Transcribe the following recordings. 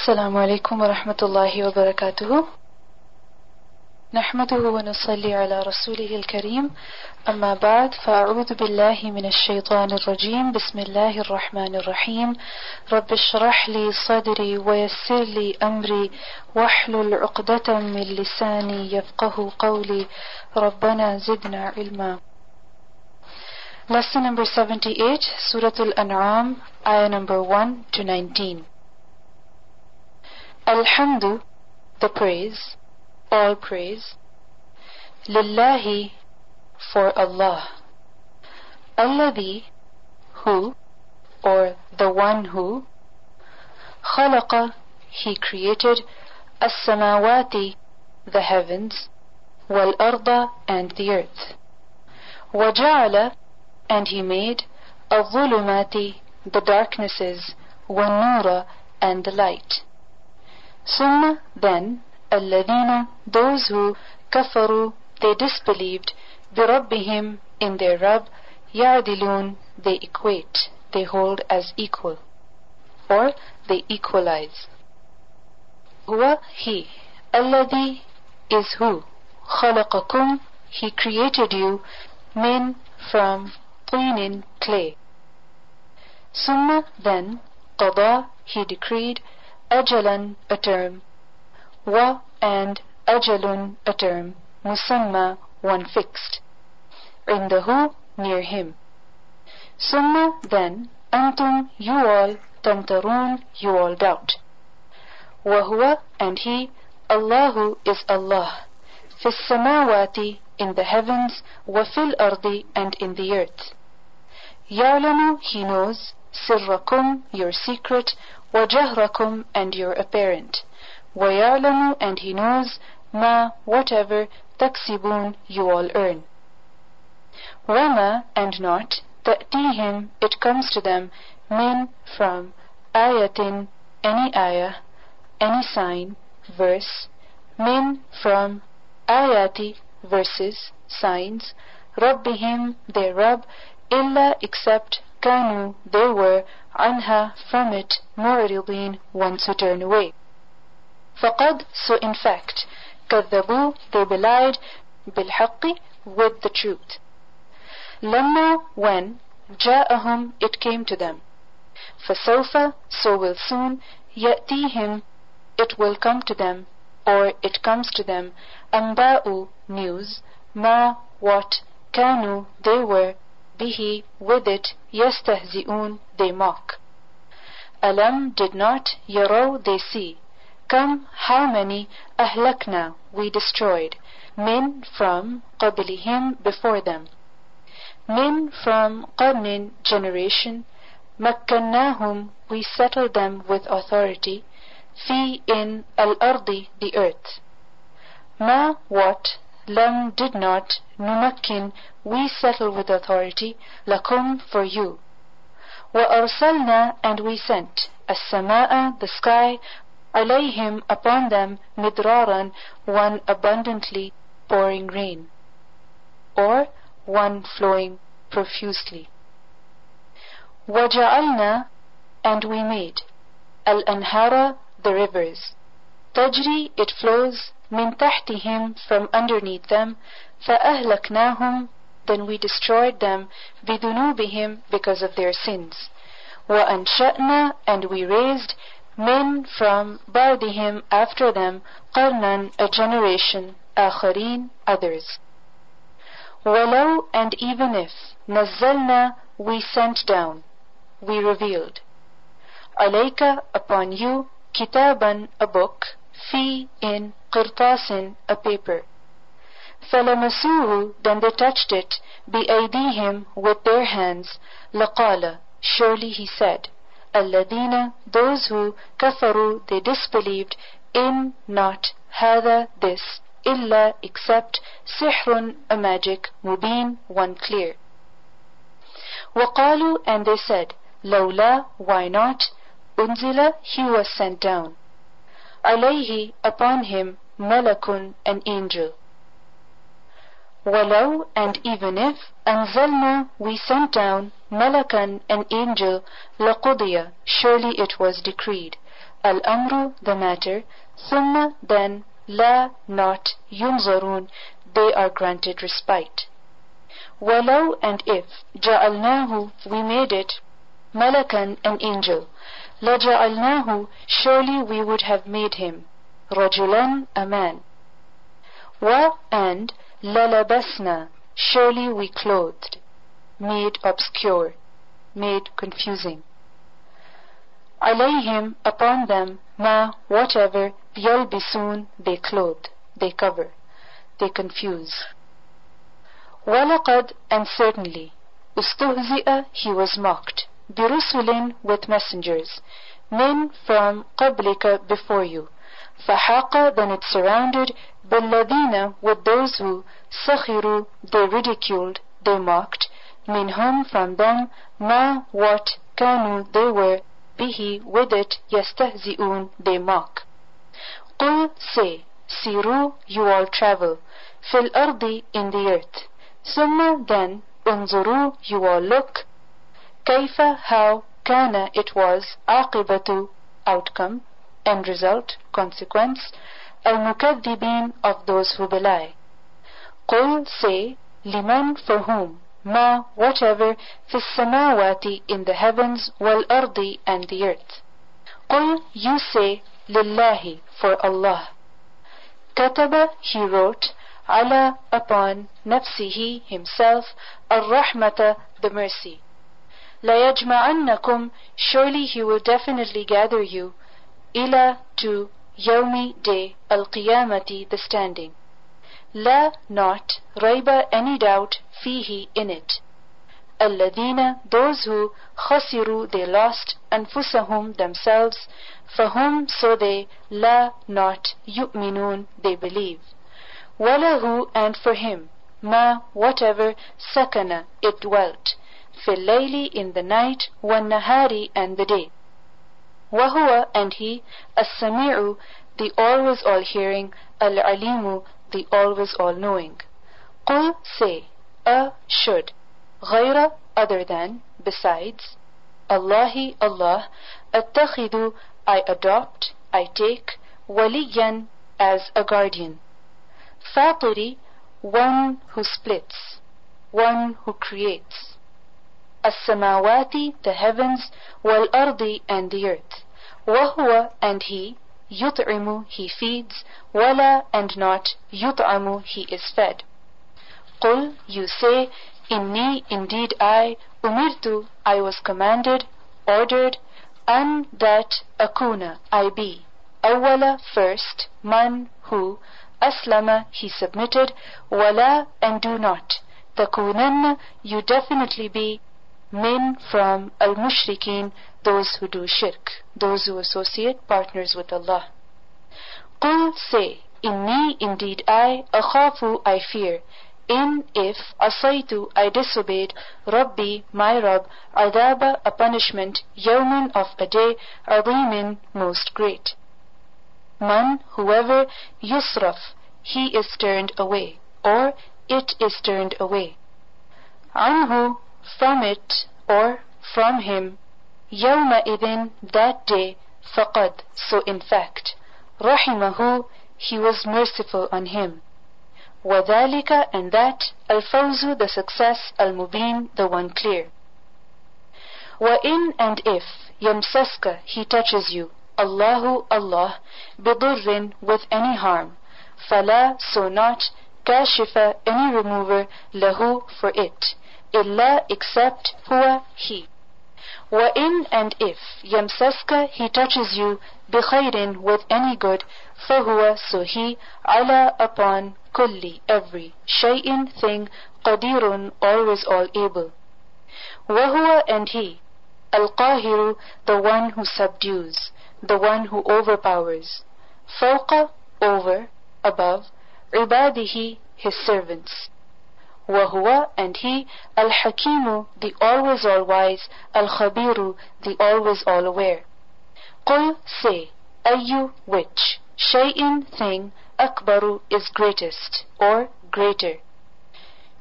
السلام عليكم ورحمة الله وبركاته. نحمده ونصلي على رسوله الكريم. أما بعد فأعوذ بالله من الشيطان الرجيم. بسم الله الرحمن الرحيم. رب اشرح لي صدري ويسر لي أمري. واحلل عقدة من لساني يفقه قولي. ربنا زدنا علما. Lesson number 78, Surah Al-An'am, ayah number 1 to 19. Alhamdu, the praise, all praise. Lillahi, for Allah. Alladhi, who, or the one who. Khalaqa, he created. As-samawati, the heavens. Wal-arda, and the earth. Waja'ala, and he made. Al-zulumati, the darknesses. Wan-nura, and the light. Summa, then, الذين those who كفروا they disbelieved بربهم in their Rabb يعدلون they equate they hold as equal or they equalize هو he الذي is who خلقكم he created you من from طين clay ثم then قضى he decreed أجلا a term wa and ajalun a term, musamma one fixed. Indahu near him. Summa then antum you all tamtarun you all doubt. Wahuwa and he Allahu is Allah. Fis samawati in the heavens, wa fil ardi and in the earth. Ya'lamu he knows, sirrakum your secret, wa jahrakum and your apparent. وَيَعْلَمُ and he knows ma whatever taksibun you all earn. وَمَا and not تَأْتِيهِمْ it comes to them min from ayatin any ayah any sign verse min from ayati verses signs rabbihim their Rabb illa except kanu they were anha from it mu'ridin ones who turn away فقد so in fact كذبوا they belied بالحق with the truth لما when جاءهم it came to them فسوف so will soon يأتيهم it will come to them or it comes to them أنباء news ما what كانوا they were به with it يستهزئون they mock ألم did not يروا they see Come, how many ahlakna we destroyed, min from qablihim before them, min from qarnin generation, makkannahum we settled them with authority, fi in al-ardi the earth. Ma what lam did not numakkin we settle with authority lakum for you. Wa arsalna and we sent as-samaa the sky alayhim upon them midraran one abundantly pouring rain or one flowing profusely وجعلنا and we made al-anhara the rivers tajri it flows min tahtihim from underneath them فأهلكناهم then we destroyed them بذنوبهم because of their sins وأنشأنا and we raised men from بعدهم after them قرنا a generation آخرين others ولو and even if نزلنا we sent down we revealed عليك upon you كتابا a book في in قرطاس a paper فلمسوه then they touched it بأيديهم with their hands لقال surely he said الذين those who كفروا they disbelieved in not هذا this إلا except سحر a magic مبين one clear وقالوا and they said لولا why not أنزل he was sent down alayhi upon him malakun an angel. Walau and even if anzalna we sent down malakan an angel laqudiya surely it was decreed al amru the matter summa then la not yunzarun they are granted respite. Walau and if ja'alnahu we made it malakan an angel laja'alnahu, surely we would have made him, rajulan, a man. Wa and, lalabasna, surely we clothed, made obscure, made confusing. Alayhim, upon them, ma, whatever, yalbisun, they clothe, they cover, they confuse. Walaqad, and certainly, ustuhzi'a, he was mocked, birusulin, with messengers, min from qablika, before you. Fahaqa, then it surrounded, billadina, with those who, sakhiru, they ridiculed, they mocked, minhum, from them, ma, what, kanu, they were, به with it يستهزئون they mock قل say siru you all travel في الأرض in the earth ثم then انظروا you all look كيف how كان it was عاقبة outcome end result consequence المكذبين of those who belie قل say لمن for whom ما whatever في السماوات in the heavens والأرض and the earth قل you say لله for Allah كتب he wrote على upon نفسه himself الرحمة the mercy ليجمعنكم surely he will definitely gather you إلى to يوم day القيامة the standing لا not ريب any doubt فيه in it الذين those who خسروا they lost أنفسهم themselves فهم so they لا not يؤمنون they believe وله and for him ما whatever سكن it dwelt في الليل in the night والنهار and the day وهو and he السميع the always all hearing العليم the always all knowing. قل say, a should, غير other than, besides, Allahi Allah, أتخذ I adopt, I take, waliyan as a guardian. فاطري one who splits, one who creates. السماوات the heavens, والأرض and the earth. وهو and he يطعم he feeds ولا and not يطعم he is fed قل you say inni indeed I umirtu I was commanded ordered an that akuna I be awala first man who aslama he submitted wala and do not takunanna you definitely be min from al mushrikin those who do shirk, those who associate partners with Allah. Qul say, Inni indeed I, akhafu I fear, in if asaitu I disobeyed Rabbi my Rabb adaba a punishment yawmin of a day azimin most great. Man whoever yusraf he is turned away or it is turned away. Anhu from it or from him يومئذ that day فقد so in fact رحمه he was merciful on him وذلك and that الفوز the success المبين the one clear وإن and if يمسسك he touches you الله Allah بضر with any harm فلا so not كاشف any remover له for it إلا except هو he وإن and if يمسسك he touches you بخير with any good فهو so he على upon كل every شيء thing قدير always all able وهو and he القاهر the one who subdues the one who overpowers فوق over above عباده his servants وهو and he الحكيم the always all wise الخبير the always all aware قل say أي which شيء thing أكبر is greatest or greater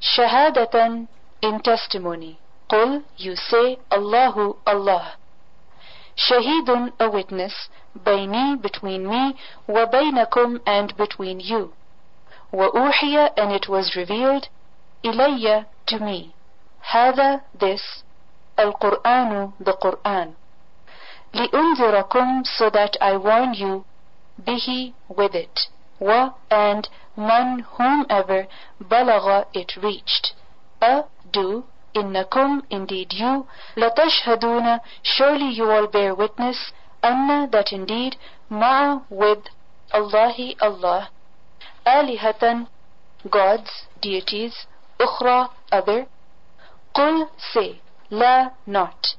شهادة in testimony قل you say الله Allah شهيد a witness بيني between me وبينكم and between you وأوحي and it was revealed إلي to me هذا this القرآن the Quran لأنذركم so that I warn you به with it و and man whomever بلغ it reached a do إنكم indeed you لتشهدون surely you all bear witness أن that indeed مع with الله Allah آلهة gods deities أخرى other قل say لا not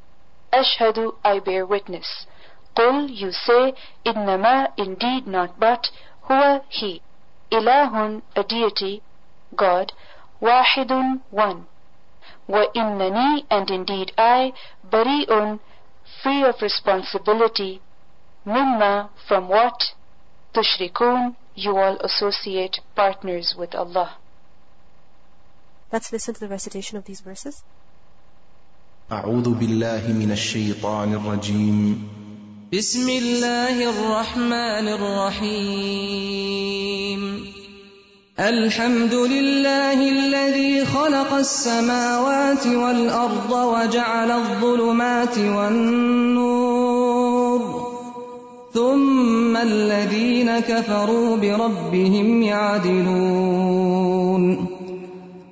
أشهد I bear witness قل you say إنما indeed not but هو he إله a deity God واحد one وإنني and indeed I بريء free of responsibility مما from what تشركون you all associate partners with Allah Let's listen to the recitation of these verses. أعوذ بالله من الشيطان الرجيم. بسم الله الرحمن الرحيم. الحمد لله الذي خلق السماوات والأرض وجعل الظلمات والنور. ثم الذين كفروا بربهم يعدلون.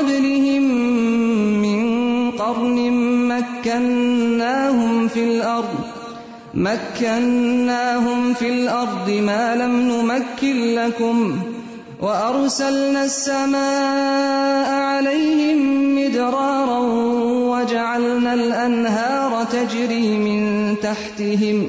قبلهم من قرن مكناهم في الأرض مكناهم في الأرض ما لم نمكن لكم وأرسلنا السماء عليهم مدرارا وجعلنا الأنهار تجري من تحتهم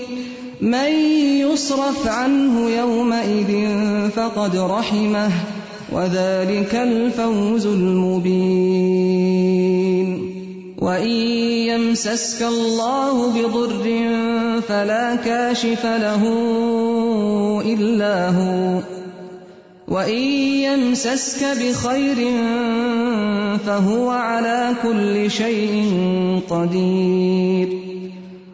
من يصرف عنه يومئذ فقد رحمه وذلك الفوز المبين. وإن يمسسك الله بضر فلا كاشف له إلا هو. وإن يمسسك بخير فهو على كل شيء قدير.